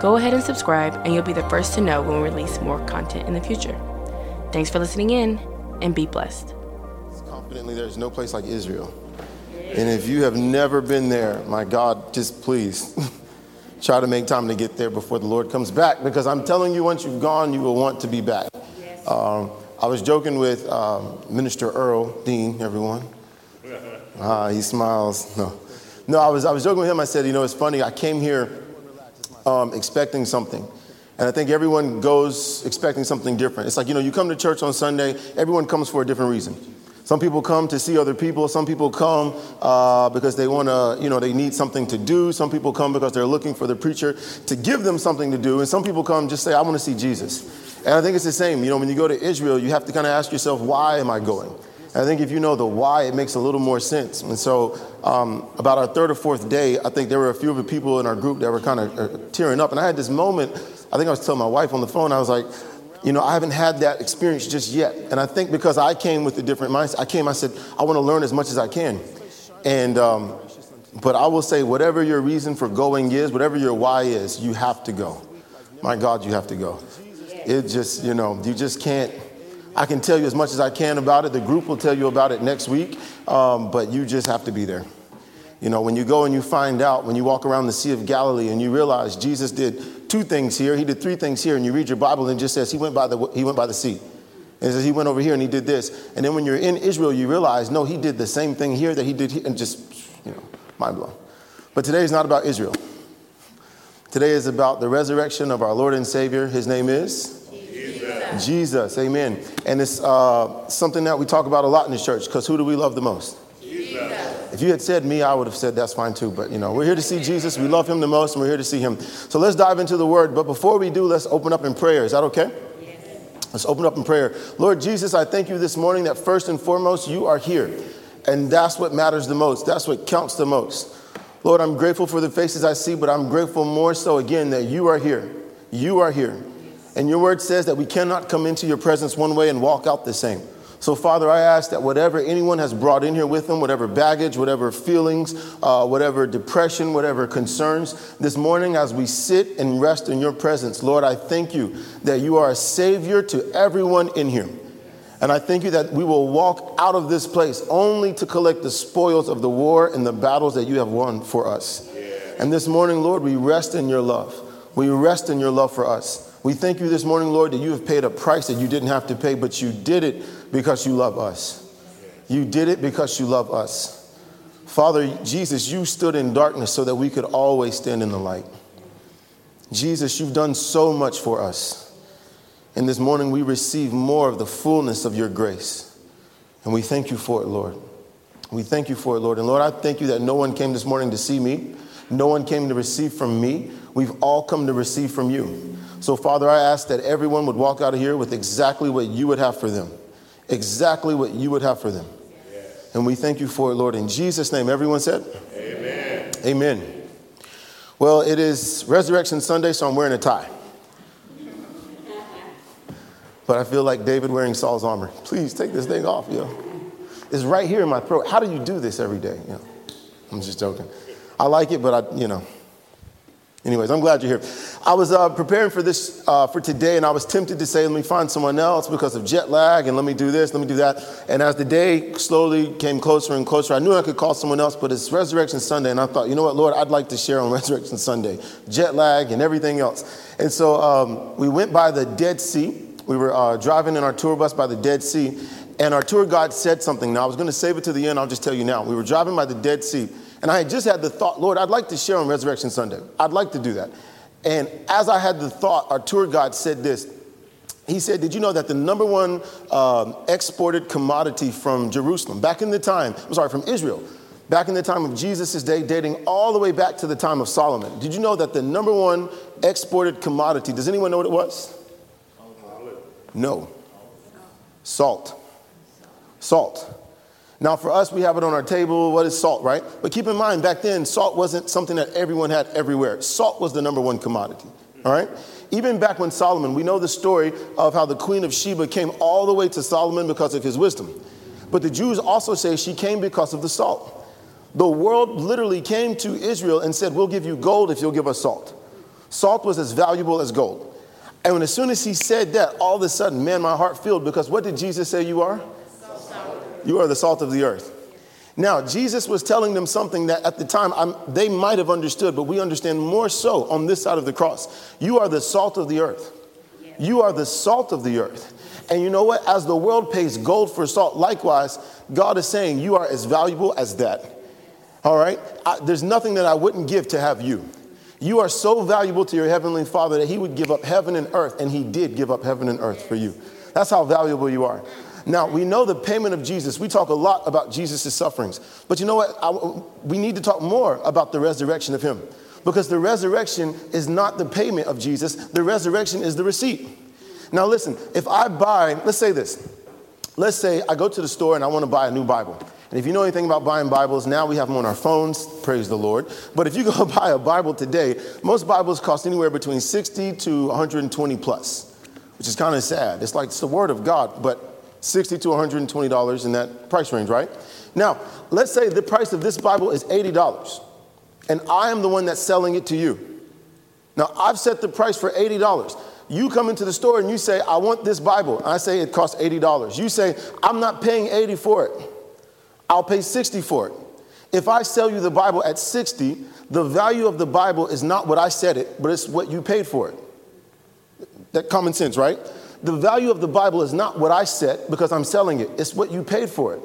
Go ahead and subscribe, and you'll be the first to know when we release more content in the future. Thanks for listening in, and be blessed. Confidently, there's no place like Israel. And if you have never been there, my God, just please try to make time to get there before the Lord comes back, because I'm telling you, once you've gone, you will want to be back. Um, I was joking with um, Minister Earl Dean, everyone. Uh, he smiles. No, no, I was I was joking with him. I said, you know, it's funny. I came here um, expecting something. And I think everyone goes expecting something different. It's like, you know, you come to church on Sunday, everyone comes for a different reason. Some people come to see other people. Some people come uh, because they want to, you know, they need something to do. Some people come because they're looking for the preacher to give them something to do. And some people come just say, I want to see Jesus. And I think it's the same. You know, when you go to Israel, you have to kind of ask yourself, why am I going? I think if you know the why, it makes a little more sense. And so, um, about our third or fourth day, I think there were a few of the people in our group that were kind of uh, tearing up. And I had this moment, I think I was telling my wife on the phone, I was like, you know, I haven't had that experience just yet. And I think because I came with a different mindset, I came, I said, I want to learn as much as I can. And, um, but I will say, whatever your reason for going is, whatever your why is, you have to go. My God, you have to go. It just, you know, you just can't I can tell you as much as I can about it. The group will tell you about it next week, um, but you just have to be there. You know, when you go and you find out, when you walk around the Sea of Galilee and you realize Jesus did two things here, he did three things here, and you read your Bible and it just says he went by the, he went by the sea. And says he went over here and he did this. And then when you're in Israel, you realize, no, he did the same thing here that he did here, and just, you know, mind blown. But today is not about Israel. Today is about the resurrection of our Lord and Savior. His name is Jesus, amen. And it's uh, something that we talk about a lot in the church because who do we love the most? Jesus. If you had said me, I would have said that's fine too. But you know, we're here to see Jesus. We love him the most, and we're here to see him. So let's dive into the word. But before we do, let's open up in prayer. Is that okay? Let's open up in prayer. Lord Jesus, I thank you this morning that first and foremost, you are here. And that's what matters the most. That's what counts the most. Lord, I'm grateful for the faces I see, but I'm grateful more so again that you are here. You are here. And your word says that we cannot come into your presence one way and walk out the same. So, Father, I ask that whatever anyone has brought in here with them, whatever baggage, whatever feelings, uh, whatever depression, whatever concerns, this morning as we sit and rest in your presence, Lord, I thank you that you are a savior to everyone in here. And I thank you that we will walk out of this place only to collect the spoils of the war and the battles that you have won for us. And this morning, Lord, we rest in your love. We rest in your love for us. We thank you this morning, Lord, that you have paid a price that you didn't have to pay, but you did it because you love us. You did it because you love us. Father, Jesus, you stood in darkness so that we could always stand in the light. Jesus, you've done so much for us. And this morning we receive more of the fullness of your grace. And we thank you for it, Lord. We thank you for it, Lord. And Lord, I thank you that no one came this morning to see me, no one came to receive from me. We've all come to receive from you. So, Father, I ask that everyone would walk out of here with exactly what you would have for them. Exactly what you would have for them. Yes. And we thank you for it, Lord. In Jesus' name, everyone said, Amen. Amen. Well, it is Resurrection Sunday, so I'm wearing a tie. But I feel like David wearing Saul's armor. Please take this thing off, yo. It's right here in my throat. How do you do this every day? You know, I'm just joking. I like it, but I, you know, Anyways, I'm glad you're here. I was uh, preparing for this uh, for today, and I was tempted to say, "Let me find someone else because of jet lag, and let me do this, let me do that." And as the day slowly came closer and closer, I knew I could call someone else, but it's Resurrection Sunday, and I thought, you know what, Lord, I'd like to share on Resurrection Sunday, jet lag and everything else. And so um, we went by the Dead Sea. We were uh, driving in our tour bus by the Dead Sea, and our tour guide said something. Now I was going to save it to the end. I'll just tell you now. We were driving by the Dead Sea. And I had just had the thought, Lord, I'd like to share on Resurrection Sunday. I'd like to do that. And as I had the thought, our tour guide said this. He said, Did you know that the number one um, exported commodity from Jerusalem, back in the time, I'm sorry, from Israel, back in the time of Jesus' day, dating all the way back to the time of Solomon, did you know that the number one exported commodity, does anyone know what it was? No. Salt. Salt. Now, for us, we have it on our table. What is salt, right? But keep in mind, back then, salt wasn't something that everyone had everywhere. Salt was the number one commodity, all right? Even back when Solomon, we know the story of how the queen of Sheba came all the way to Solomon because of his wisdom. But the Jews also say she came because of the salt. The world literally came to Israel and said, We'll give you gold if you'll give us salt. Salt was as valuable as gold. And when, as soon as he said that, all of a sudden, man, my heart filled because what did Jesus say you are? You are the salt of the earth. Now, Jesus was telling them something that at the time I'm, they might have understood, but we understand more so on this side of the cross. You are the salt of the earth. You are the salt of the earth. And you know what? As the world pays gold for salt, likewise, God is saying you are as valuable as that. All right? I, there's nothing that I wouldn't give to have you. You are so valuable to your heavenly Father that He would give up heaven and earth, and He did give up heaven and earth for you. That's how valuable you are. Now, we know the payment of Jesus. We talk a lot about Jesus' sufferings. But you know what? I, we need to talk more about the resurrection of Him. Because the resurrection is not the payment of Jesus, the resurrection is the receipt. Now, listen, if I buy, let's say this. Let's say I go to the store and I want to buy a new Bible. And if you know anything about buying Bibles, now we have them on our phones, praise the Lord. But if you go buy a Bible today, most Bibles cost anywhere between 60 to 120 plus, which is kind of sad. It's like it's the Word of God, but 60 to $120 in that price range, right? Now, let's say the price of this Bible is $80, and I am the one that's selling it to you. Now, I've set the price for $80. You come into the store and you say, I want this Bible. I say it costs $80. You say, I'm not paying 80 for it. I'll pay 60 for it. If I sell you the Bible at 60, the value of the Bible is not what I said it, but it's what you paid for it. That common sense, right? The value of the Bible is not what I set because I'm selling it, it's what you paid for it.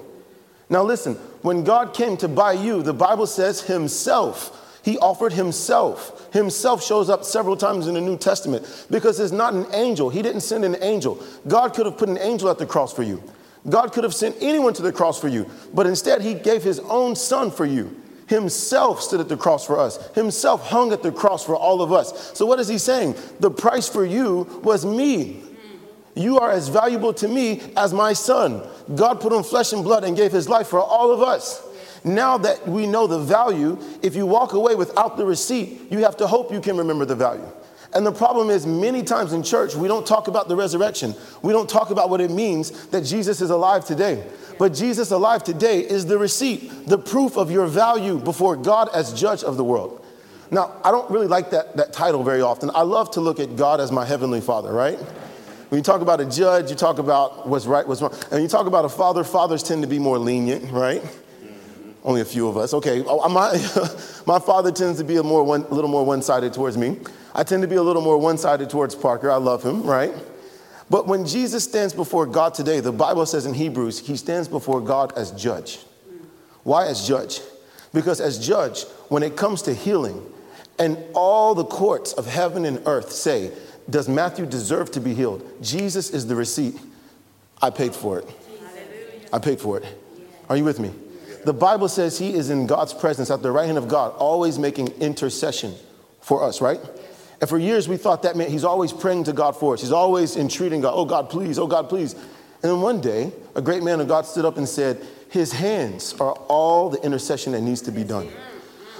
Now, listen, when God came to buy you, the Bible says Himself. He offered himself. Himself shows up several times in the New Testament because it's not an angel. He didn't send an angel. God could have put an angel at the cross for you. God could have sent anyone to the cross for you, but instead, He gave His own Son for you. Himself stood at the cross for us. Himself hung at the cross for all of us. So, what is He saying? The price for you was me. You are as valuable to me as my son. God put on flesh and blood and gave his life for all of us. Now that we know the value, if you walk away without the receipt, you have to hope you can remember the value. And the problem is, many times in church, we don't talk about the resurrection. We don't talk about what it means that Jesus is alive today. But Jesus alive today is the receipt, the proof of your value before God as judge of the world. Now, I don't really like that, that title very often. I love to look at God as my heavenly father, right? When you talk about a judge, you talk about what's right, what's wrong. And you talk about a father, fathers tend to be more lenient, right? Mm-hmm. Only a few of us. Okay, oh, my, my father tends to be a, more one, a little more one sided towards me. I tend to be a little more one sided towards Parker. I love him, right? But when Jesus stands before God today, the Bible says in Hebrews, he stands before God as judge. Why as judge? Because as judge, when it comes to healing, and all the courts of heaven and earth say does Matthew deserve to be healed? Jesus is the receipt. I paid for it. I paid for it. Are you with me? The Bible says he is in God's presence at the right hand of God, always making intercession for us, right? And for years we thought that meant he's always praying to God for us. He's always entreating God, oh God, please, oh God, please. And then one day, a great man of God stood up and said, His hands are all the intercession that needs to be done.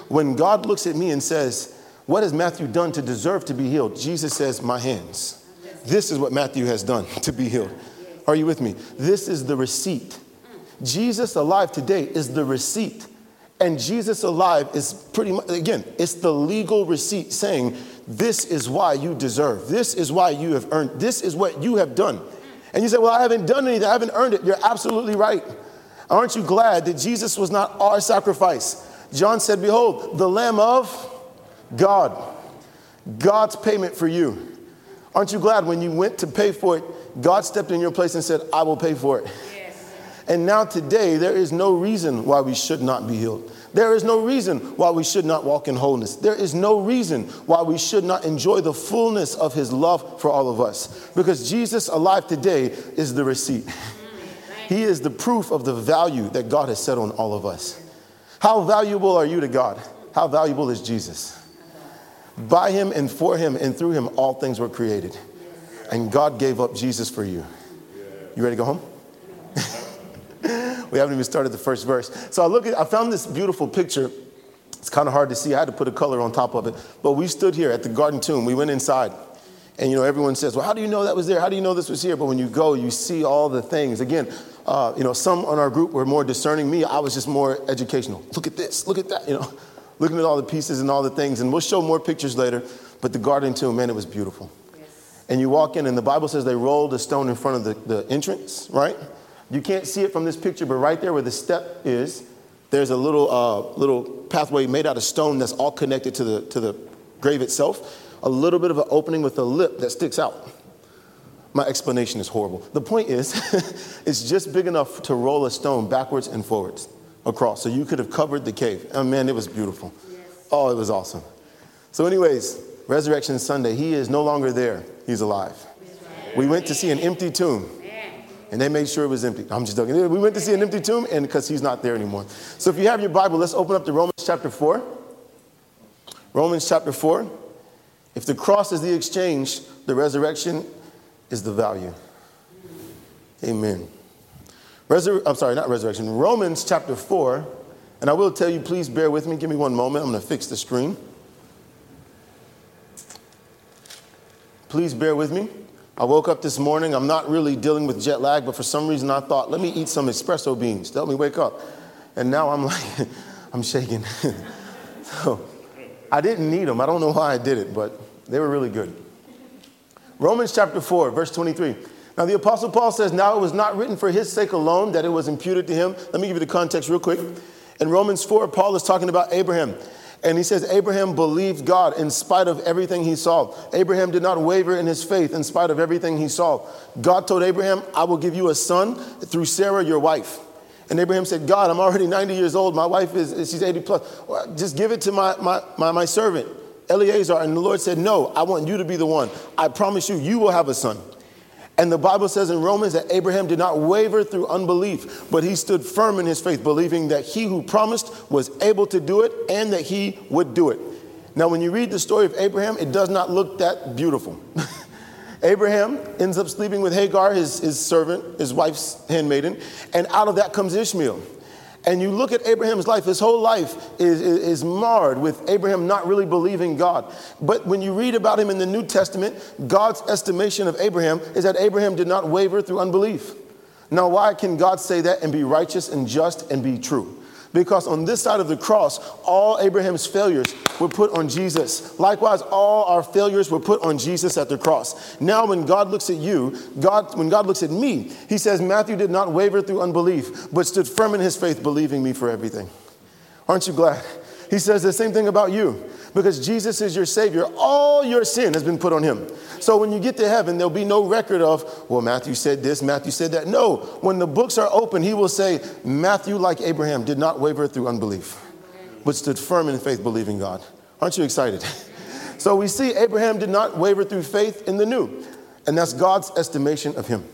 When God looks at me and says, what has Matthew done to deserve to be healed? Jesus says, My hands. This is what Matthew has done to be healed. Are you with me? This is the receipt. Jesus alive today is the receipt. And Jesus alive is pretty much, again, it's the legal receipt saying, This is why you deserve. This is why you have earned. This is what you have done. And you say, Well, I haven't done anything. I haven't earned it. You're absolutely right. Aren't you glad that Jesus was not our sacrifice? John said, Behold, the Lamb of God, God's payment for you. Aren't you glad when you went to pay for it, God stepped in your place and said, I will pay for it? Yes. And now, today, there is no reason why we should not be healed. There is no reason why we should not walk in wholeness. There is no reason why we should not enjoy the fullness of his love for all of us. Because Jesus, alive today, is the receipt. Mm, he is the proof of the value that God has set on all of us. How valuable are you to God? How valuable is Jesus? By him and for him and through him, all things were created. And God gave up Jesus for you. You ready to go home? we haven't even started the first verse. So I look at I found this beautiful picture. It's kind of hard to see. I had to put a color on top of it. But we stood here at the garden tomb. We went inside. And you know, everyone says, Well, how do you know that was there? How do you know this was here? But when you go, you see all the things. Again, uh, you know, some on our group were more discerning. Me, I was just more educational. Look at this, look at that, you know, looking at all the pieces and all the things. And we'll show more pictures later. But the garden tomb, man, it was beautiful. Yes. And you walk in, and the Bible says they rolled a stone in front of the, the entrance, right? You can't see it from this picture, but right there where the step is, there's a little, uh, little pathway made out of stone that's all connected to the, to the grave itself. A little bit of an opening with a lip that sticks out. My explanation is horrible. The point is, it's just big enough to roll a stone backwards and forwards across. So you could have covered the cave. Oh man, it was beautiful. Oh, it was awesome. So, anyways, Resurrection Sunday, he is no longer there. He's alive. We went to see an empty tomb. And they made sure it was empty. I'm just joking. We went to see an empty tomb, and because he's not there anymore. So if you have your Bible, let's open up to Romans chapter 4. Romans chapter 4. If the cross is the exchange, the resurrection is the value. Amen. Resur- I'm sorry, not resurrection. Romans chapter 4. And I will tell you, please bear with me. Give me one moment. I'm going to fix the screen. Please bear with me. I woke up this morning. I'm not really dealing with jet lag, but for some reason I thought, let me eat some espresso beans to help me wake up. And now I'm like, I'm shaking. so I didn't need them. I don't know why I did it, but they were really good. Romans chapter 4, verse 23. Now, the Apostle Paul says, Now it was not written for his sake alone that it was imputed to him. Let me give you the context real quick. In Romans 4, Paul is talking about Abraham. And he says, Abraham believed God in spite of everything he saw. Abraham did not waver in his faith in spite of everything he saw. God told Abraham, I will give you a son through Sarah, your wife. And Abraham said, God, I'm already 90 years old. My wife is, she's 80 plus. Just give it to my, my, my, my servant. Eliezer. And the Lord said, No, I want you to be the one. I promise you, you will have a son. And the Bible says in Romans that Abraham did not waver through unbelief, but he stood firm in his faith, believing that he who promised was able to do it and that he would do it. Now, when you read the story of Abraham, it does not look that beautiful. Abraham ends up sleeping with Hagar, his, his servant, his wife's handmaiden, and out of that comes Ishmael. And you look at Abraham's life, his whole life is, is, is, marred with Abraham not really believing God. But when you read about him in the New Testament, God's estimation of Abraham is that Abraham did not waver through unbelief. Now, why can God say that and be righteous and just and be true? Because on this side of the cross, all Abraham's failures were put on Jesus. Likewise, all our failures were put on Jesus at the cross. Now, when God looks at you, God, when God looks at me, he says, Matthew did not waver through unbelief, but stood firm in his faith, believing me for everything. Aren't you glad? He says the same thing about you because Jesus is your Savior. All your sin has been put on Him. So when you get to heaven, there'll be no record of, well, Matthew said this, Matthew said that. No, when the books are open, He will say, Matthew, like Abraham, did not waver through unbelief, but stood firm in faith, believing God. Aren't you excited? so we see Abraham did not waver through faith in the new, and that's God's estimation of him.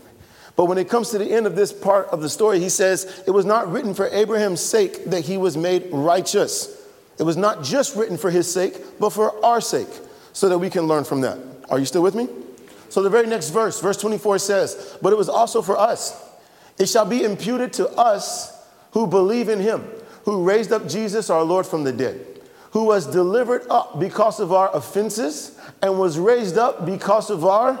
But when it comes to the end of this part of the story, he says, It was not written for Abraham's sake that he was made righteous it was not just written for his sake, but for our sake, so that we can learn from that. Are you still with me? So the very next verse, verse 24 says, But it was also for us. It shall be imputed to us who believe in him, who raised up Jesus our Lord from the dead, who was delivered up because of our offenses and was raised up because of our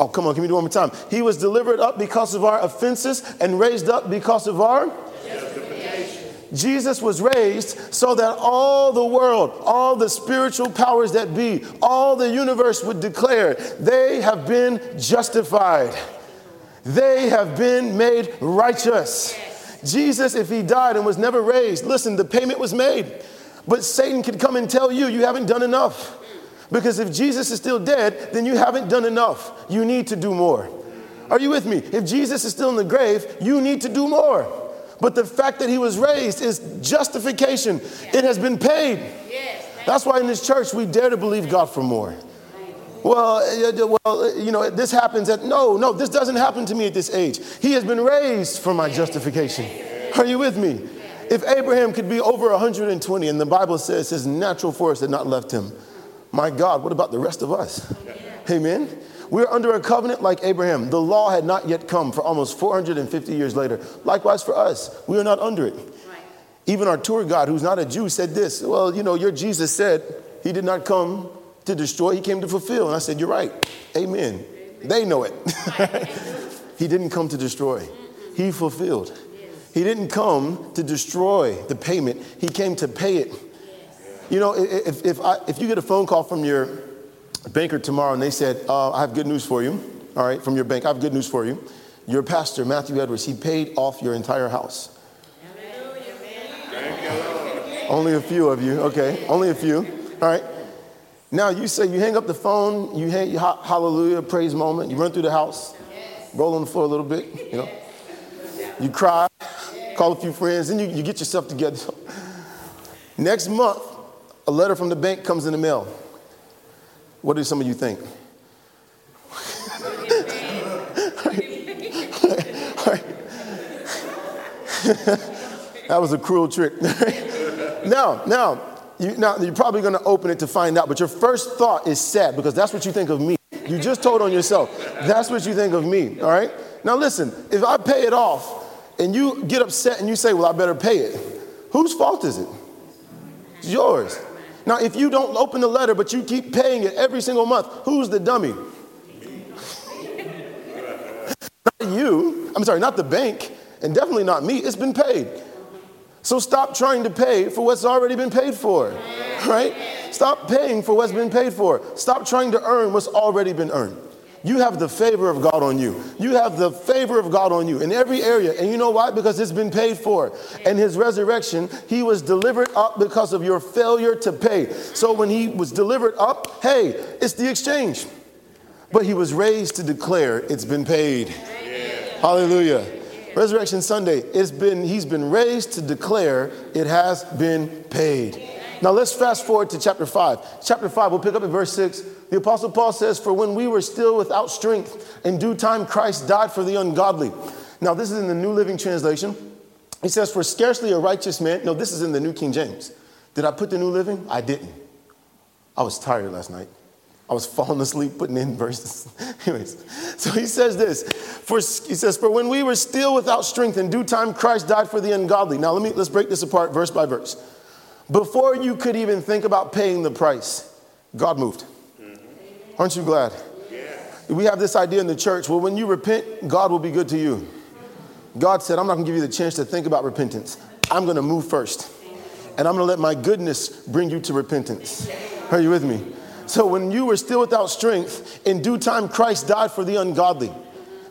Oh, come on, can we do one more time? He was delivered up because of our offenses and raised up because of our Jesus was raised so that all the world, all the spiritual powers that be, all the universe would declare they have been justified. They have been made righteous. Jesus, if he died and was never raised, listen, the payment was made. But Satan could come and tell you, you haven't done enough. Because if Jesus is still dead, then you haven't done enough. You need to do more. Are you with me? If Jesus is still in the grave, you need to do more. But the fact that he was raised is justification. It has been paid. Yes, That's why in this church we dare to believe God for more. Well, well, you know, this happens at no, no, this doesn't happen to me at this age. He has been raised for my justification. Are you with me? If Abraham could be over 120 and the Bible says his natural force had not left him, my God, what about the rest of us? Amen. We're under a covenant like Abraham. The law had not yet come for almost 450 years later. Likewise for us, we are not under it. Even our tour guide, who's not a Jew, said this Well, you know, your Jesus said he did not come to destroy, he came to fulfill. And I said, You're right. Amen. They know it. he didn't come to destroy, he fulfilled. He didn't come to destroy the payment, he came to pay it. You know, if, if, I, if you get a phone call from your banker tomorrow and they said, uh, I have good news for you, all right, from your bank, I have good news for you. Your pastor, Matthew Edwards, he paid off your entire house. Only a few of you, okay, only a few, all right. Now you say you hang up the phone, you hang hallelujah, praise moment, you run through the house, roll on the floor a little bit, you know, you cry, call a few friends, then you, you get yourself together. Next month, a letter from the bank comes in the mail. What do some of you think? that was a cruel trick. now, now, you, now, you're probably going to open it to find out, but your first thought is sad because that's what you think of me. You just told on yourself. That's what you think of me, all right? Now, listen, if I pay it off and you get upset and you say, well, I better pay it, whose fault is it? It's yours. Now, if you don't open the letter, but you keep paying it every single month, who's the dummy? not you. I'm sorry, not the bank, and definitely not me. It's been paid. So stop trying to pay for what's already been paid for, right? Stop paying for what's been paid for. Stop trying to earn what's already been earned. You have the favor of God on you. You have the favor of God on you in every area. And you know why? Because it's been paid for. And his resurrection, he was delivered up because of your failure to pay. So when he was delivered up, hey, it's the exchange. But he was raised to declare it's been paid. Hallelujah. Resurrection Sunday, it's been, he's been raised to declare it has been paid. Now let's fast forward to chapter 5. Chapter 5, we'll pick up at verse 6. The Apostle Paul says, For when we were still without strength, in due time Christ died for the ungodly. Now, this is in the New Living Translation. He says, For scarcely a righteous man. No, this is in the New King James. Did I put the New Living? I didn't. I was tired last night. I was falling asleep putting in verses. Anyways, so he says this. For he says, For when we were still without strength, in due time Christ died for the ungodly. Now let me let's break this apart verse by verse. Before you could even think about paying the price, God moved. Aren't you glad? We have this idea in the church well, when you repent, God will be good to you. God said, I'm not gonna give you the chance to think about repentance. I'm gonna move first. And I'm gonna let my goodness bring you to repentance. Are you with me? So when you were still without strength, in due time Christ died for the ungodly.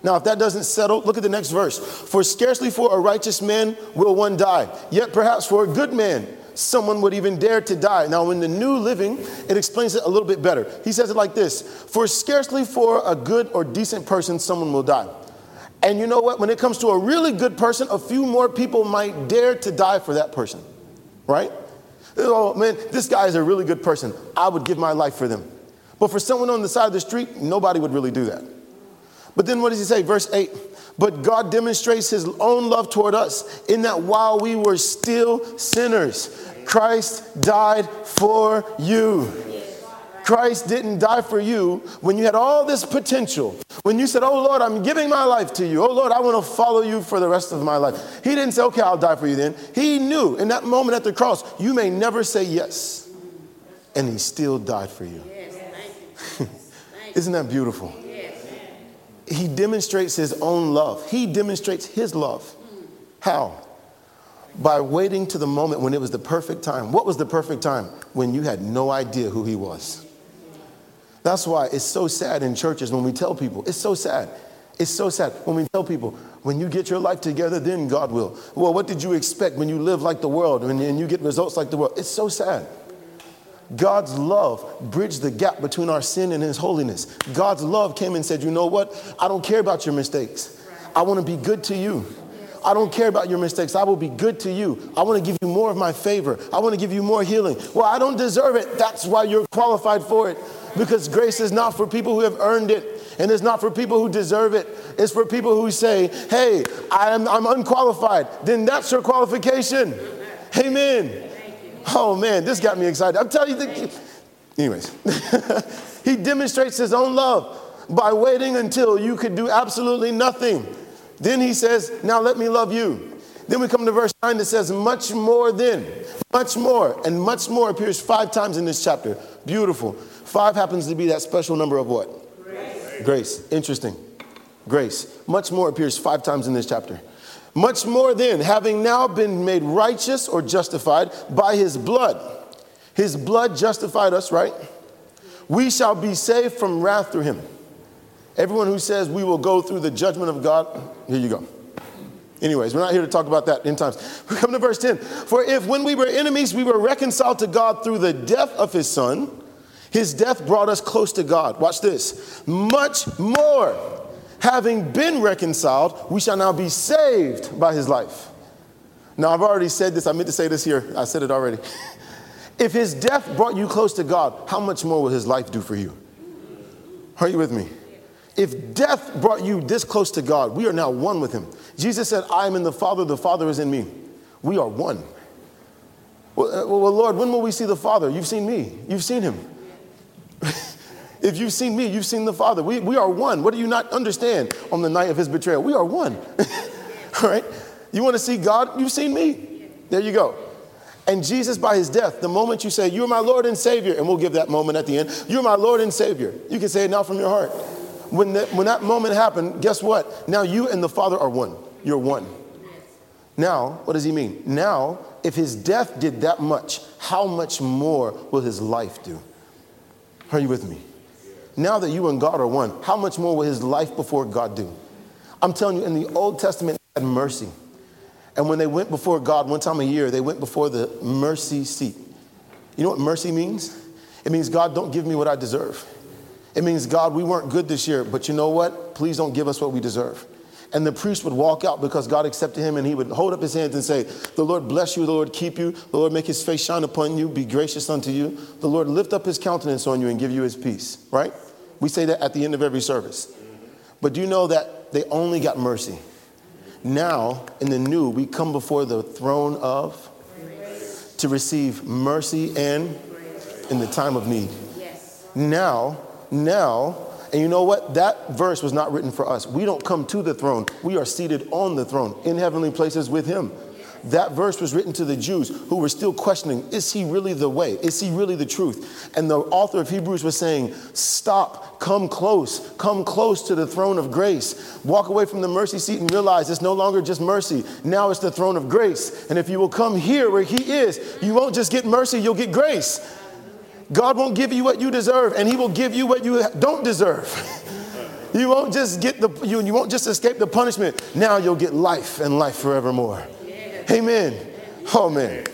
Now, if that doesn't settle, look at the next verse. For scarcely for a righteous man will one die, yet perhaps for a good man someone would even dare to die. Now, in the New Living, it explains it a little bit better. He says it like this For scarcely for a good or decent person, someone will die. And you know what? When it comes to a really good person, a few more people might dare to die for that person, right? Oh man, this guy is a really good person. I would give my life for them. But for someone on the side of the street, nobody would really do that. But then what does he say? Verse 8 But God demonstrates his own love toward us in that while we were still sinners, Christ died for you. Christ didn't die for you when you had all this potential. When you said, Oh Lord, I'm giving my life to you. Oh Lord, I want to follow you for the rest of my life. He didn't say, Okay, I'll die for you then. He knew in that moment at the cross, you may never say yes. And he still died for you. Isn't that beautiful? He demonstrates his own love. He demonstrates his love. How? By waiting to the moment when it was the perfect time. What was the perfect time? When you had no idea who he was. That's why it's so sad in churches when we tell people, it's so sad. It's so sad when we tell people, when you get your life together, then God will. Well, what did you expect when you live like the world and you get results like the world? It's so sad. God's love bridged the gap between our sin and His holiness. God's love came and said, You know what? I don't care about your mistakes. I want to be good to you. I don't care about your mistakes. I will be good to you. I want to give you more of my favor. I want to give you more healing. Well, I don't deserve it. That's why you're qualified for it. Because grace is not for people who have earned it, and it's not for people who deserve it. It's for people who say, Hey, I'm, I'm unqualified. Then that's your qualification. Amen. Oh man, this got me excited. I'm telling you, Anyways, he demonstrates his own love by waiting until you could do absolutely nothing. Then he says, Now let me love you. Then we come to verse 9 that says, Much more then, much more, and much more appears five times in this chapter. Beautiful. Five happens to be that special number of what? Grace. Grace. Interesting. Grace. Much more appears five times in this chapter. Much more then, having now been made righteous or justified by his blood. His blood justified us, right? We shall be saved from wrath through him. Everyone who says we will go through the judgment of God, here you go. Anyways, we're not here to talk about that in times. We come to verse 10. For if when we were enemies, we were reconciled to God through the death of his son, his death brought us close to God. Watch this. Much more, having been reconciled, we shall now be saved by his life. Now, I've already said this. I meant to say this here. I said it already. if his death brought you close to God, how much more will his life do for you? Are you with me? If death brought you this close to God, we are now one with him. Jesus said, I am in the Father, the Father is in me. We are one. Well, uh, well Lord, when will we see the Father? You've seen me, you've seen him. if you've seen me, you've seen the Father. We, we are one. What do you not understand on the night of his betrayal? We are one. All right? You want to see God? You've seen me. There you go. And Jesus, by his death, the moment you say, You're my Lord and Savior, and we'll give that moment at the end, You're my Lord and Savior, you can say it now from your heart. When that, when that moment happened, guess what? Now you and the Father are one. You're one. Now, what does he mean? Now, if his death did that much, how much more will his life do? Are you with me? Now that you and God are one, how much more will his life before God do? I'm telling you, in the Old Testament, had mercy. And when they went before God one time a year, they went before the mercy seat. You know what mercy means? It means, God, don't give me what I deserve. It means, God, we weren't good this year, but you know what? Please don't give us what we deserve. And the priest would walk out because God accepted him and he would hold up his hands and say, The Lord bless you, the Lord keep you, the Lord make his face shine upon you, be gracious unto you, the Lord lift up his countenance on you and give you his peace, right? We say that at the end of every service. But do you know that they only got mercy? Now, in the new, we come before the throne of to receive mercy and in the time of need. Now, now, and you know what? That verse was not written for us. We don't come to the throne. We are seated on the throne in heavenly places with him. That verse was written to the Jews who were still questioning is he really the way? Is he really the truth? And the author of Hebrews was saying, Stop, come close, come close to the throne of grace. Walk away from the mercy seat and realize it's no longer just mercy. Now it's the throne of grace. And if you will come here where he is, you won't just get mercy, you'll get grace. God won't give you what you deserve, and He will give you what you don't deserve. you won't just get the you, you won't just escape the punishment. Now you'll get life and life forevermore. Amen. Oh man,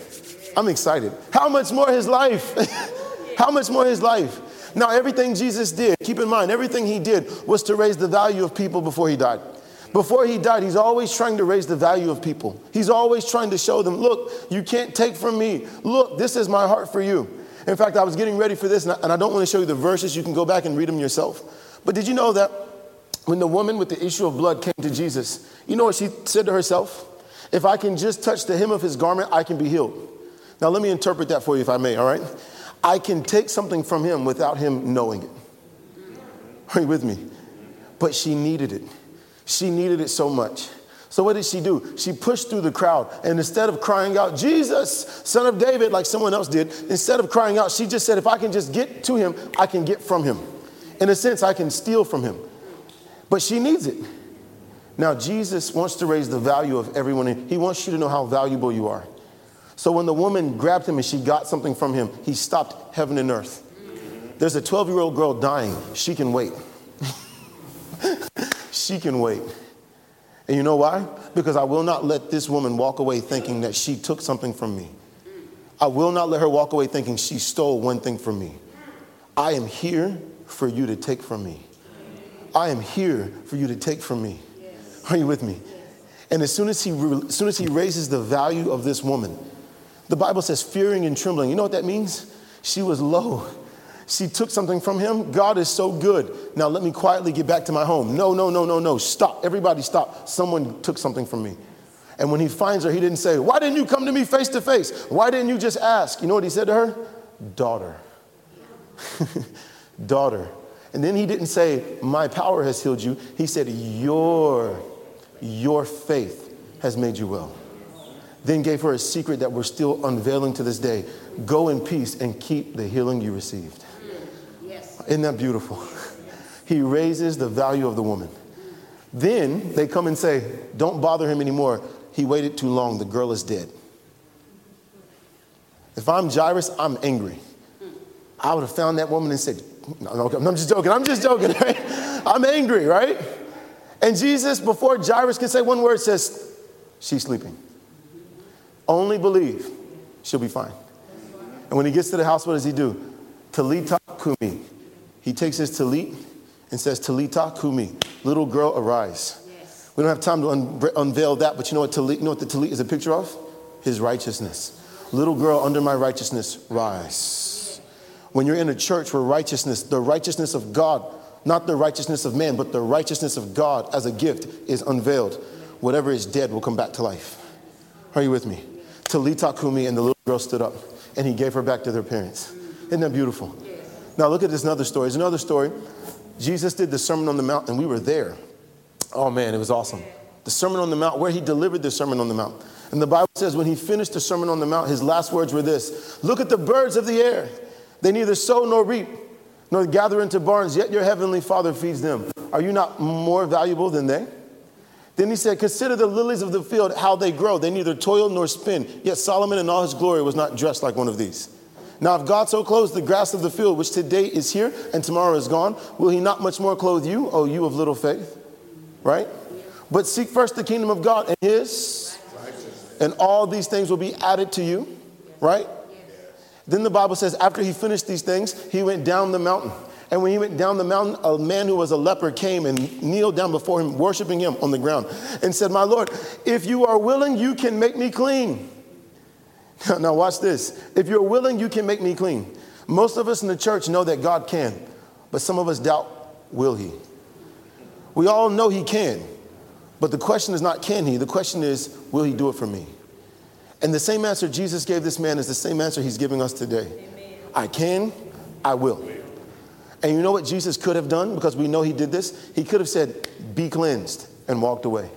I'm excited. How much more His life? How much more His life? Now, everything Jesus did, keep in mind, everything He did was to raise the value of people before He died. Before he died, he's always trying to raise the value of people. He's always trying to show them, look, you can't take from me. Look, this is my heart for you. In fact, I was getting ready for this, and I, don't want to show you the verses. You can go back and read them yourself. But did you know that when the woman with the issue of blood came to Jesus, you know what she said to herself? If I can just touch the hem of his garment, I can be healed. Now, let me interpret that for you, if I may, all right? I can take something from him without him knowing it. Are you with me? But she needed it. She needed it so much. So what did she do? She pushed through the crowd. And instead of crying out, Jesus, son of David, like someone else did, instead of crying out, she just said, if I can just get to him, I can get from him. In a sense, I can steal from him. But she needs it. Now, Jesus wants to raise the value of everyone. He wants you to know how valuable you are. So when the woman grabbed him and she got something from him, he stopped heaven and earth. There's a 12 year old girl dying. She can wait. she can wait. And you know why? Because I will not let this woman walk away thinking that she took something from me. I will not let her walk away thinking she stole one thing from me. I am here for you to take from me. I am here for you to take from me. Are you with me? And as soon as he, as soon as he raises the value of this woman, the Bible says fearing and trembling. You know what that means? She was low. She took something from him. God is so good. Now let me quietly get back to my home. No, no, no, no, no. Stop. Everybody stop. Someone took something from me. And when he finds her, he didn't say, Why didn't you come to me face to face? Why didn't you just ask? You know what he said to her? Daughter. daughter. And then he didn't say, My power has healed you. He said, Your, your faith has made you well. Then gave her a secret that we're still unveiling to this day. Go in peace and keep the healing you received. Isn't that beautiful? He raises the value of the woman. Then they come and say, Don't bother him anymore. He waited too long. The girl is dead. If I'm Jairus, I'm angry. I would have found that woman and said, no, no, I'm just joking. I'm just joking, right? I'm angry, right? And Jesus, before Jairus can say one word, says, She's sleeping. Only believe she'll be fine. And when he gets to the house, what does he do? Talita kumi. He takes his talit and says, Talita kumi. Little girl, arise. Yes. We don't have time to un- unveil that, but you know what, talit, you know what the talit is a picture of? His righteousness. Little girl, under my righteousness, rise. When you're in a church where righteousness, the righteousness of God, not the righteousness of man, but the righteousness of God as a gift is unveiled, whatever is dead will come back to life. Are you with me? Talita Kumi, and the little girl stood up, and he gave her back to their parents. Isn't that beautiful? Now look at this another story. It's another story. Jesus did the Sermon on the Mount, and we were there. Oh man, it was awesome. The Sermon on the Mount, where he delivered the Sermon on the Mount. And the Bible says when he finished the Sermon on the Mount, his last words were this Look at the birds of the air. They neither sow nor reap, nor gather into barns, yet your heavenly Father feeds them. Are you not more valuable than they? Then he said, Consider the lilies of the field, how they grow. They neither toil nor spin. Yet Solomon in all his glory was not dressed like one of these. Now, if God so clothes the grass of the field, which today is here and tomorrow is gone, will he not much more clothe you, O you of little faith? Right? But seek first the kingdom of God and his and all these things will be added to you, right? Then the Bible says, after he finished these things, he went down the mountain. And when he went down the mountain, a man who was a leper came and kneeled down before him, worshiping him on the ground, and said, My Lord, if you are willing, you can make me clean. Now, watch this. If you're willing, you can make me clean. Most of us in the church know that God can, but some of us doubt, will he? We all know he can. But the question is not can he, the question is will he do it for me? And the same answer Jesus gave this man is the same answer he's giving us today. Amen. I can, I will. And you know what Jesus could have done because we know he did this? He could have said, Be cleansed, and walked away.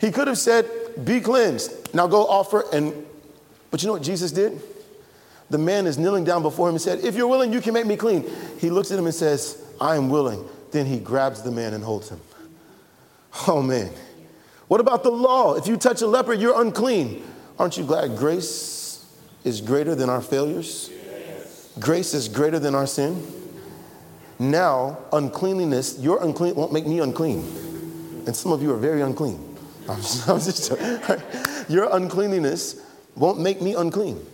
He could have said, Be cleansed, now go offer and. But you know what Jesus did? The man is kneeling down before him and said, If you're willing, you can make me clean. He looks at him and says, I am willing. Then he grabs the man and holds him. Oh man. What about the law? If you touch a leper, you're unclean. Aren't you glad grace is greater than our failures? Grace is greater than our sin. Now, uncleanliness, your unclean won't make me unclean. And some of you are very unclean. I'm just, I'm just, your uncleanliness won't make me unclean.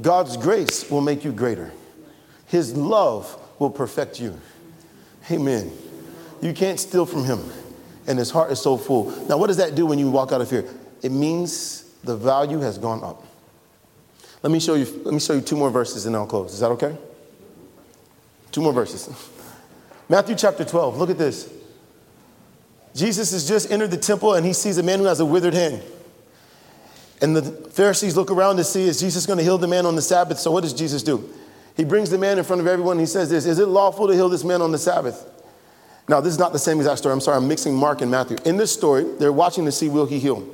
God's grace will make you greater. His love will perfect you. Amen. You can't steal from him and his heart is so full. Now, what does that do when you walk out of here? It means the value has gone up. Let me show you, let me show you two more verses and I'll close. Is that okay? Two more verses. Matthew chapter 12. Look at this. Jesus has just entered the temple and he sees a man who has a withered hand. And the Pharisees look around to see is Jesus going to heal the man on the Sabbath? So what does Jesus do? He brings the man in front of everyone and he says this Is it lawful to heal this man on the Sabbath? Now, this is not the same exact story. I'm sorry, I'm mixing Mark and Matthew. In this story, they're watching to see will he heal.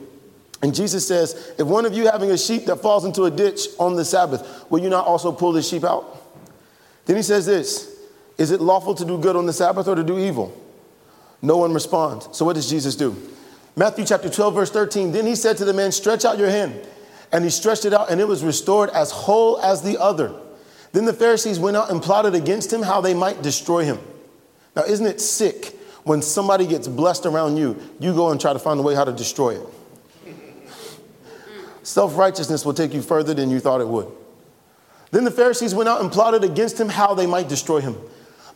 And Jesus says, If one of you having a sheep that falls into a ditch on the Sabbath, will you not also pull the sheep out? Then he says this Is it lawful to do good on the Sabbath or to do evil? No one responds. So what does Jesus do? Matthew chapter 12, verse 13. Then he said to the man, Stretch out your hand. And he stretched it out, and it was restored as whole as the other. Then the Pharisees went out and plotted against him how they might destroy him. Now, isn't it sick when somebody gets blessed around you, you go and try to find a way how to destroy it? Self righteousness will take you further than you thought it would. Then the Pharisees went out and plotted against him how they might destroy him.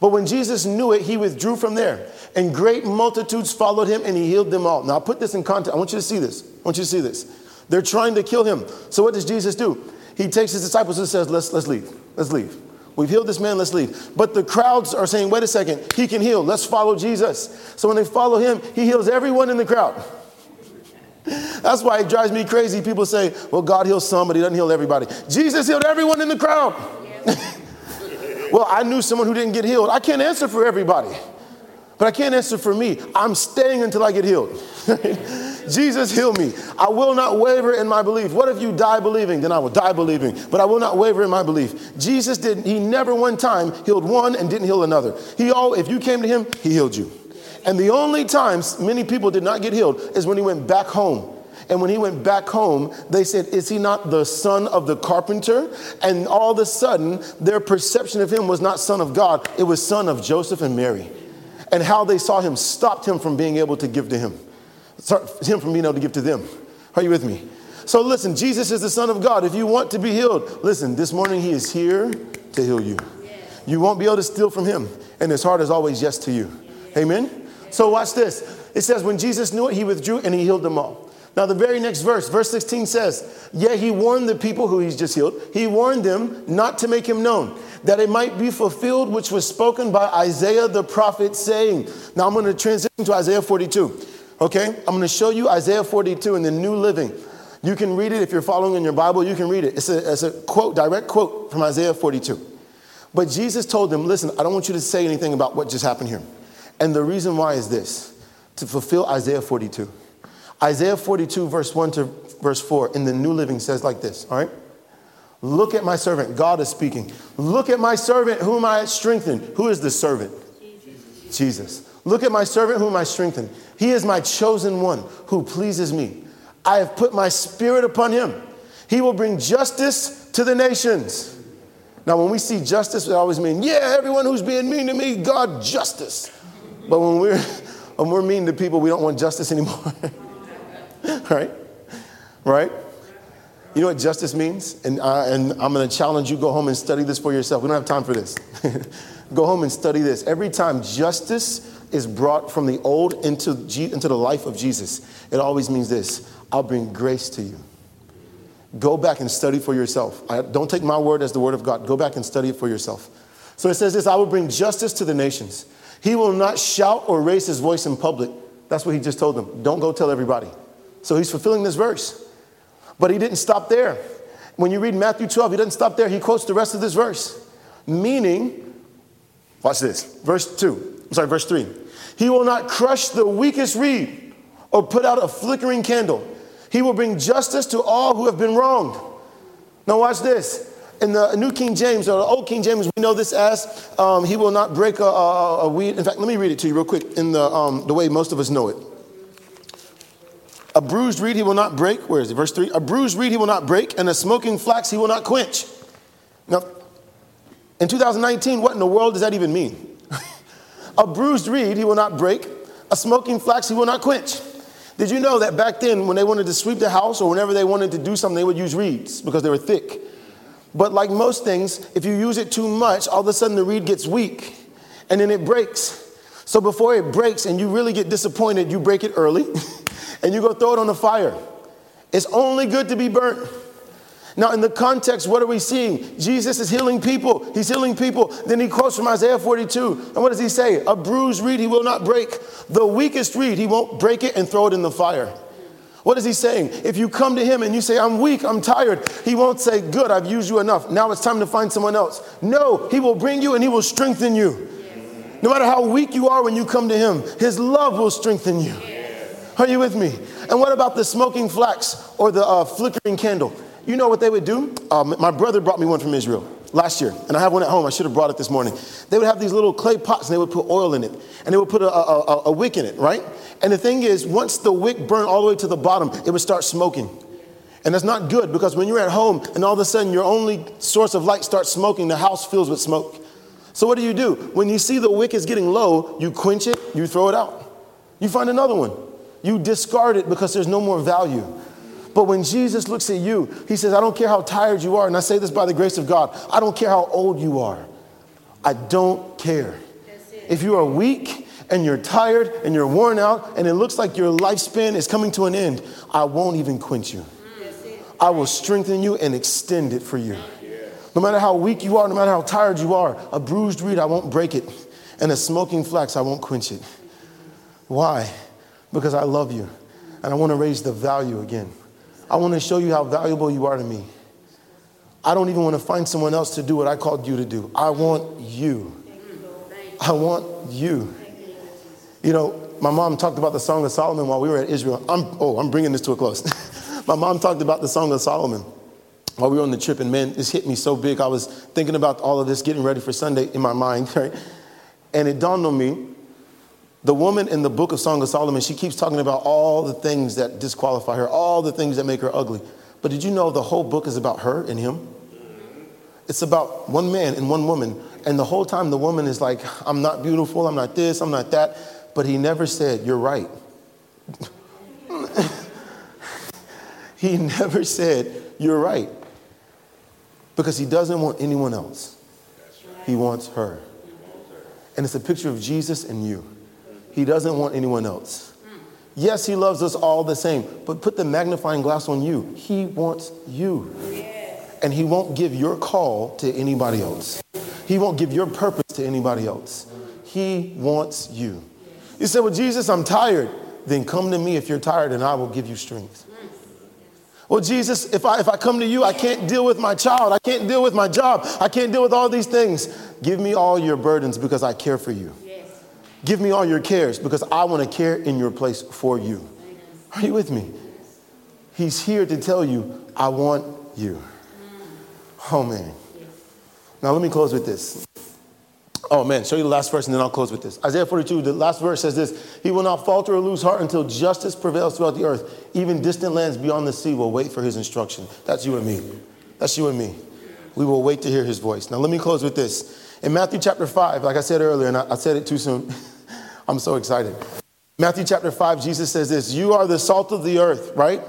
But when Jesus knew it, he withdrew from there. And great multitudes followed him, and he healed them all. Now, put this in context. I want you to see this. I want you to see this. They're trying to kill him. So, what does Jesus do? He takes his disciples and says, Let's, let's leave. Let's leave. We've healed this man, let's leave. But the crowds are saying, wait a second, he can heal. Let's follow Jesus. So when they follow him, he heals everyone in the crowd. That's why it drives me crazy. People say, well, God heals some, but he doesn't heal everybody. Jesus healed everyone in the crowd. Well, I knew someone who didn't get healed. I can't answer for everybody, but I can't answer for me. I'm staying until I get healed. Jesus, heal me. I will not waver in my belief. What if you die believing? Then I will die believing, but I will not waver in my belief. Jesus did, he never one time healed one and didn't heal another. He all, if you came to him, he healed you. And the only times many people did not get healed is when he went back home. And when he went back home, they said, Is he not the son of the carpenter? And all of a sudden, their perception of him was not son of God, it was son of Joseph and Mary. And how they saw him stopped him from being able to give to him, him from being able to give to them. Are you with me? So listen, Jesus is the Son of God. If you want to be healed, listen, this morning he is here to heal you. You won't be able to steal from him, and his heart is always yes to you. Amen? So watch this. It says, when Jesus knew it, he withdrew and he healed them all. Now, the very next verse, verse 16 says, Yet he warned the people who he's just healed, he warned them not to make him known, that it might be fulfilled which was spoken by Isaiah the prophet, saying, Now I'm going to transition to Isaiah 42. Okay? I'm going to show you Isaiah 42 in the New Living. You can read it if you're following in your Bible, you can read it. It's a, it's a quote, direct quote from Isaiah 42. But Jesus told them, Listen, I don't want you to say anything about what just happened here. And the reason why is this to fulfill Isaiah 42. Isaiah 42, verse 1 to verse 4 in the New Living says like this, all right? Look at my servant. God is speaking. Look at my servant whom I strengthened. Who is the servant? Jesus. Jesus. Look at my servant whom I strengthened. He is my chosen one who pleases me. I have put my spirit upon him. He will bring justice to the nations. Now, when we see justice, we always mean, yeah, everyone who's being mean to me, God, justice. But when we're, when we're mean to people, we don't want justice anymore. right? Right? You know what justice means? And, and I'm going to challenge you go home and study this for yourself. We don't have time for this. go home and study this. Every time justice is brought from the old into, G- into the life of Jesus, it always means this I'll bring grace to you. Go back and study for yourself. I, don't take my word as the word of God. Go back and study it for yourself. So it says this I will bring justice to the nations. He will not shout or raise his voice in public. That's what he just told them. Don't go tell everybody. So he's fulfilling this verse. But he didn't stop there. When you read Matthew 12, he doesn't stop there. He quotes the rest of this verse. Meaning, watch this, verse 2, I'm sorry, verse 3. He will not crush the weakest reed or put out a flickering candle. He will bring justice to all who have been wronged. Now, watch this in the New King James or the Old King James, we know this as um, he will not break a, a, a, weed. In fact, let me read it to you real quick in the, um, the way most of us know it. A bruised reed he will not break. Where is it? Verse 3. A bruised reed he will not break, and a smoking flax he will not quench. Now, in 2019, what in the world does that even mean? a bruised reed he will not break, a smoking flax he will not quench. Did you know that back then, when they wanted to sweep the house or whenever they wanted to do something, they would use reeds because they were thick? But like most things, if you use it too much, all of a sudden the reed gets weak and then it breaks. So before it breaks and you really get disappointed, you break it early and you go throw it on the fire. It's only good to be burnt. Now, in the context, what are we seeing? Jesus is healing people. He's healing people. Then he quotes from Isaiah 42. And what does he say? A bruised reed he will not break. The weakest reed, he won't break it and throw it in the fire. What is he saying? If you come to him and you say, I'm weak, I'm tired, he won't say, Good, I've used you enough. Now it's time to find someone else. No, he will bring you and he will strengthen you. No matter how weak you are when you come to him, his love will strengthen you. Are you with me? And what about the smoking flax or the uh, flickering candle? You know what they would do? Um, my brother brought me one from Israel last year, and I have one at home. I should have brought it this morning. They would have these little clay pots and they would put oil in it, and they would put a, a, a, a wick in it, right? And the thing is, once the wick burned all the way to the bottom, it would start smoking. And that's not good because when you're at home and all of a sudden your only source of light starts smoking, the house fills with smoke. So what do you do? When you see the wick is getting low, you quench it, you throw it out. You find another one. You discard it because there's no more value. But when Jesus looks at you, he says, I don't care how tired you are. And I say this by the grace of God. I don't care how old you are. I don't care. If you are weak and you're tired and you're worn out and it looks like your lifespan is coming to an end, I won't even quench you. I will strengthen you and extend it for you. No matter how weak you are, no matter how tired you are, a bruised reed, I won't break it. And a smoking flax, I won't quench it. Why? Because I love you and I want to raise the value again. I want to show you how valuable you are to me. I don't even want to find someone else to do what I called you to do. I want you. I want you. You know, my mom talked about the Song of Solomon while we were at Israel. I'm, oh, I'm bringing this to a close. my mom talked about the Song of Solomon while we were on the trip, and man, this hit me so big. I was thinking about all of this, getting ready for Sunday in my mind, right? And it dawned on me the woman in the book of Song of Solomon, she keeps talking about all the things that disqualify her, all the things that make her ugly. But did you know the whole book is about her and him? It's about one man and one woman. And the whole time the woman is like, I'm not beautiful, I'm not this, I'm not that. But he never said, You're right. he never said, You're right. Because he doesn't want anyone else, he wants her. And it's a picture of Jesus and you. He doesn't want anyone else. Yes, He loves us all the same, but put the magnifying glass on you. He wants you. And He won't give your call to anybody else. He won't give your purpose to anybody else. He wants you. You say, Well, Jesus, I'm tired. Then come to me if you're tired, and I will give you strength. Well, Jesus, if I, if I come to you, I can't deal with my child. I can't deal with my job. I can't deal with all these things. Give me all your burdens because I care for you. Yes. Give me all your cares because I want to care in your place for you. Are you with me? He's here to tell you, I want you. Mm. Oh, man. Now, let me close with this. Oh, man, show you the last verse and then I'll close with this. Isaiah 42, the last verse says this He will not falter or lose heart until justice prevails throughout the earth. Even distant lands beyond the sea will wait for his instruction. That's you and me. That's you and me. We will wait to hear his voice. Now, let me close with this. In Matthew chapter 5, like I said earlier, and I, I said it too soon. I'm so excited. Matthew chapter 5, Jesus says this You are the salt of the earth, right?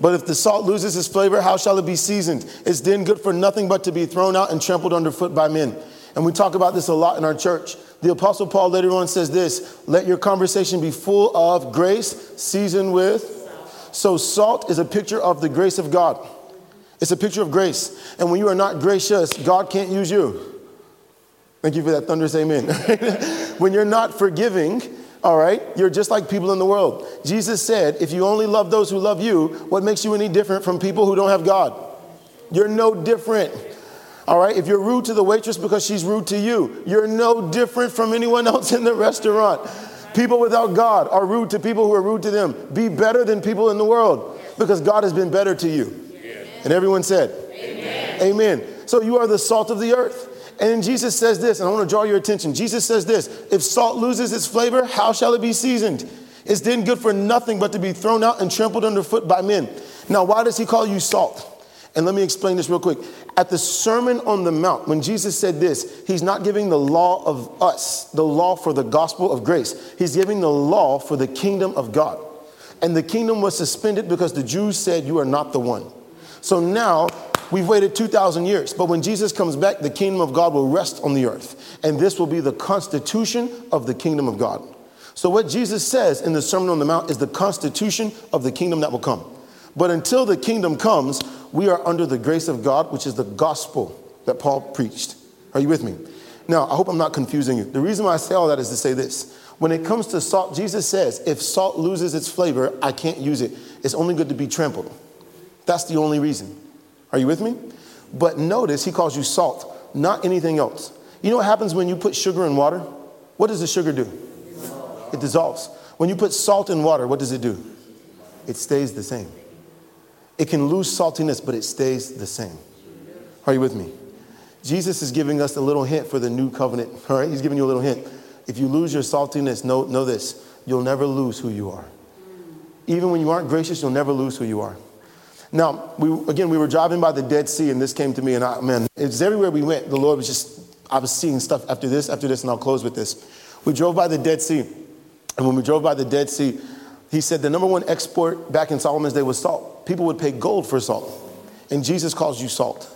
But if the salt loses its flavor, how shall it be seasoned? It's then good for nothing but to be thrown out and trampled underfoot by men. And we talk about this a lot in our church. The Apostle Paul later on says this Let your conversation be full of grace, seasoned with. So, salt is a picture of the grace of God. It's a picture of grace. And when you are not gracious, God can't use you. Thank you for that thunderous amen. when you're not forgiving, all right, you're just like people in the world. Jesus said, if you only love those who love you, what makes you any different from people who don't have God? You're no different. All right, if you're rude to the waitress because she's rude to you, you're no different from anyone else in the restaurant. People without God are rude to people who are rude to them. Be better than people in the world because God has been better to you. And everyone said, Amen. Amen. So you are the salt of the earth. And Jesus says this, and I want to draw your attention. Jesus says this if salt loses its flavor, how shall it be seasoned? It's then good for nothing but to be thrown out and trampled underfoot by men. Now, why does he call you salt? And let me explain this real quick. At the Sermon on the Mount, when Jesus said this, he's not giving the law of us, the law for the gospel of grace. He's giving the law for the kingdom of God. And the kingdom was suspended because the Jews said, You are not the one. So now We've waited 2,000 years, but when Jesus comes back, the kingdom of God will rest on the earth. And this will be the constitution of the kingdom of God. So, what Jesus says in the Sermon on the Mount is the constitution of the kingdom that will come. But until the kingdom comes, we are under the grace of God, which is the gospel that Paul preached. Are you with me? Now, I hope I'm not confusing you. The reason why I say all that is to say this. When it comes to salt, Jesus says, if salt loses its flavor, I can't use it. It's only good to be trampled. That's the only reason. Are you with me? But notice he calls you salt, not anything else. You know what happens when you put sugar in water? What does the sugar do? It dissolves. When you put salt in water, what does it do? It stays the same. It can lose saltiness, but it stays the same. Are you with me? Jesus is giving us a little hint for the new covenant. All right, he's giving you a little hint. If you lose your saltiness, know, know this you'll never lose who you are. Even when you aren't gracious, you'll never lose who you are. Now, we, again, we were driving by the Dead Sea, and this came to me, and I, man, it's everywhere we went. The Lord was just, I was seeing stuff after this, after this, and I'll close with this. We drove by the Dead Sea, and when we drove by the Dead Sea, he said the number one export back in Solomon's day was salt. People would pay gold for salt, and Jesus calls you salt.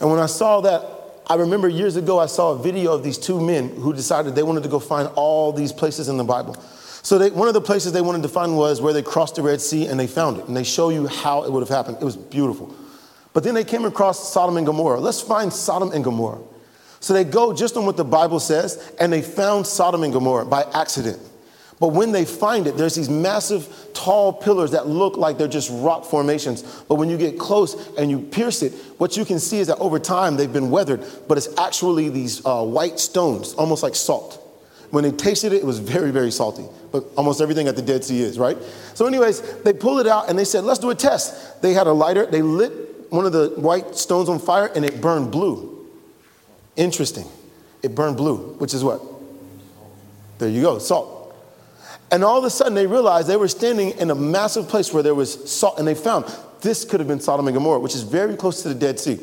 And when I saw that, I remember years ago, I saw a video of these two men who decided they wanted to go find all these places in the Bible. So they, one of the places they wanted to find was where they crossed the Red Sea and they found it. And they show you how it would have happened. It was beautiful. But then they came across Sodom and Gomorrah. Let's find Sodom and Gomorrah. So they go just on what the Bible says, and they found Sodom and Gomorrah by accident. But when they find it, there's these massive, tall pillars that look like they're just rock formations. But when you get close and you pierce it, what you can see is that over time they've been weathered, but it's actually these uh, white stones, almost like salt. When they tasted it, it was very, very salty. But almost everything at the Dead Sea is, right? So, anyways, they pulled it out and they said, let's do a test. They had a lighter, they lit one of the white stones on fire and it burned blue. Interesting. It burned blue, which is what? There you go, salt. And all of a sudden, they realized they were standing in a massive place where there was salt, and they found this could have been Sodom and Gomorrah, which is very close to the Dead Sea.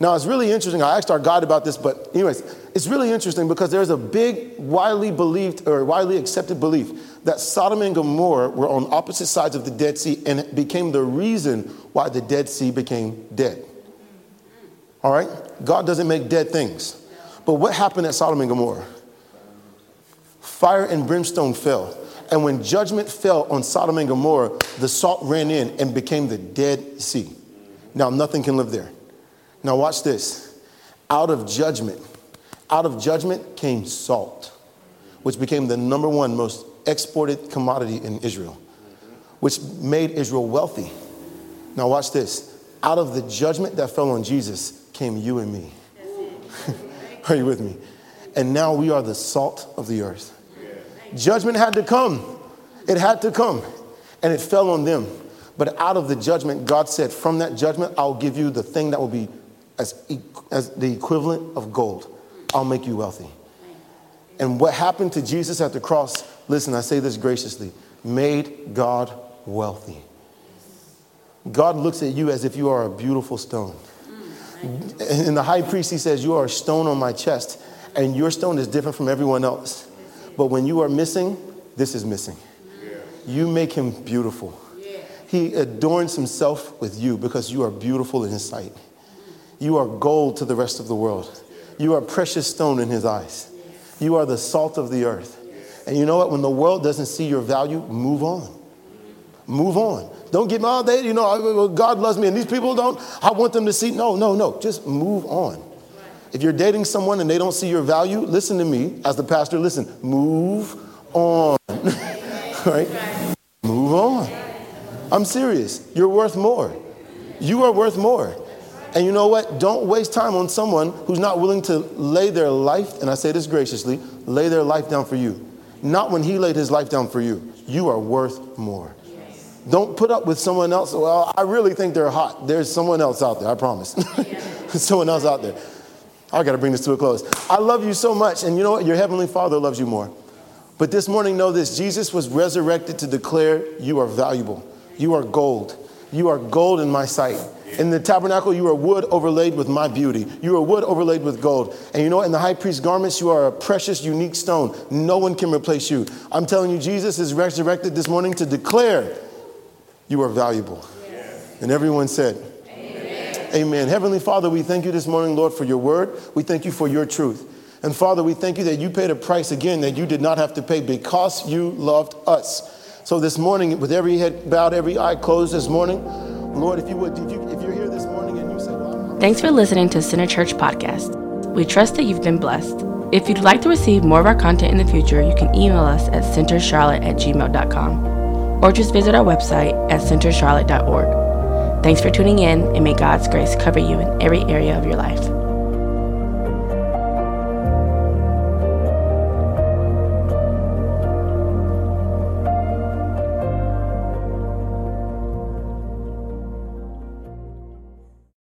Now, it's really interesting. I asked our guide about this, but, anyways, it's really interesting because there's a big, widely believed or widely accepted belief that Sodom and Gomorrah were on opposite sides of the Dead Sea and it became the reason why the Dead Sea became dead. All right? God doesn't make dead things. But what happened at Sodom and Gomorrah? Fire and brimstone fell. And when judgment fell on Sodom and Gomorrah, the salt ran in and became the Dead Sea. Now, nothing can live there. Now, watch this. Out of judgment, out of judgment came salt, which became the number one most exported commodity in Israel, which made Israel wealthy. Now, watch this. Out of the judgment that fell on Jesus came you and me. are you with me? And now we are the salt of the earth. Judgment had to come. It had to come. And it fell on them. But out of the judgment, God said, From that judgment, I'll give you the thing that will be as, as the equivalent of gold. I'll make you wealthy. And what happened to Jesus at the cross, listen, I say this graciously, made God wealthy. God looks at you as if you are a beautiful stone. Mm, and the high priest, he says, You are a stone on my chest, and your stone is different from everyone else. But when you are missing, this is missing. You make him beautiful. He adorns himself with you because you are beautiful in his sight. You are gold to the rest of the world. You are precious stone in his eyes. You are the salt of the earth. And you know what? When the world doesn't see your value, move on. Move on. Don't get mad. They, you know, God loves me and these people don't. I want them to see. No, no, no. Just move on. If you're dating someone and they don't see your value, listen to me as the pastor. Listen, move on. right? Move on. I'm serious. You're worth more. You are worth more. And you know what? Don't waste time on someone who's not willing to lay their life, and I say this graciously, lay their life down for you. Not when he laid his life down for you. You are worth more. Don't put up with someone else. Well, I really think they're hot. There's someone else out there, I promise. There's someone else out there. I got to bring this to a close. I love you so much, and you know what? Your heavenly Father loves you more. But this morning, know this Jesus was resurrected to declare you are valuable. You are gold. You are gold in my sight. In the tabernacle, you are wood overlaid with my beauty. You are wood overlaid with gold. And you know what? In the high priest's garments, you are a precious, unique stone. No one can replace you. I'm telling you, Jesus is resurrected this morning to declare you are valuable. And everyone said. Amen. Heavenly Father, we thank you this morning, Lord, for your word. We thank you for your truth. And Father, we thank you that you paid a price again that you did not have to pay because you loved us. So this morning, with every head bowed, every eye closed this morning, Lord, if you would, if, you, if you're here this morning and you said, well, Thanks for listening to Center Church Podcast. We trust that you've been blessed. If you'd like to receive more of our content in the future, you can email us at centercharlotte at gmail.com or just visit our website at centercharlotte.org. Thanks for tuning in, and may God's grace cover you in every area of your life.